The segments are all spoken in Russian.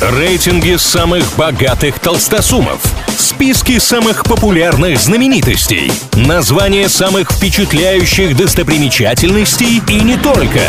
Рейтинги самых богатых толстосумов. Списки самых популярных знаменитостей. Названия самых впечатляющих достопримечательностей и не только.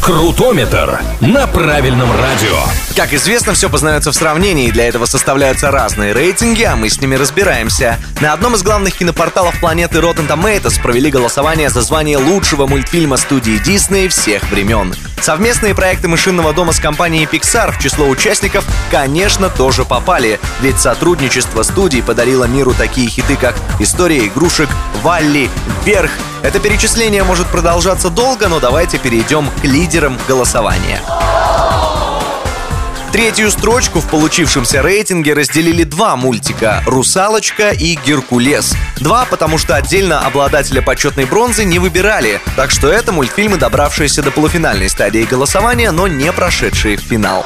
Крутометр на правильном радио. Как известно, все познается в сравнении, для этого составляются разные рейтинги, а мы с ними разбираемся. На одном из главных кинопорталов планеты Rotten Tomatoes провели голосование за звание лучшего мультфильма студии Disney всех времен. Совместные проекты мышиного дома с компанией Pixar в число участников, конечно, тоже попали, ведь сотрудничество студий подарило миру такие хиты, как «История игрушек», «Валли», «Вверх», это перечисление может продолжаться долго, но давайте перейдем к лидерам голосования. Третью строчку в получившемся рейтинге разделили два мультика «Русалочка» и «Геркулес». Два, потому что отдельно обладателя почетной бронзы не выбирали, так что это мультфильмы, добравшиеся до полуфинальной стадии голосования, но не прошедшие в финал.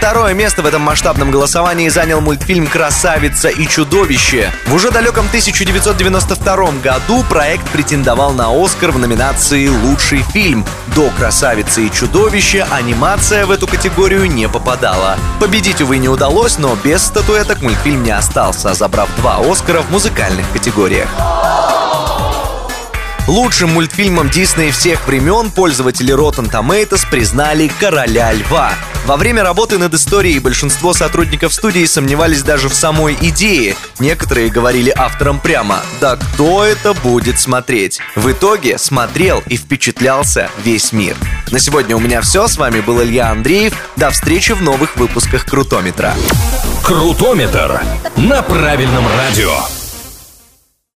Второе место в этом масштабном голосовании занял мультфильм «Красавица и чудовище». В уже далеком 1992 году проект претендовал на Оскар в номинации «Лучший фильм». До «Красавицы и чудовище» анимация в эту категорию не попадала. Победить, увы, не удалось, но без статуэток мультфильм не остался, забрав два Оскара в музыкальных категориях. Лучшим мультфильмом Дисней всех времен пользователи Rotten Tomatoes признали «Короля льва». Во время работы над историей большинство сотрудников студии сомневались даже в самой идее. Некоторые говорили авторам прямо «Да кто это будет смотреть?». В итоге смотрел и впечатлялся весь мир. На сегодня у меня все. С вами был Илья Андреев. До встречи в новых выпусках Крутометра. Крутометр на правильном радио.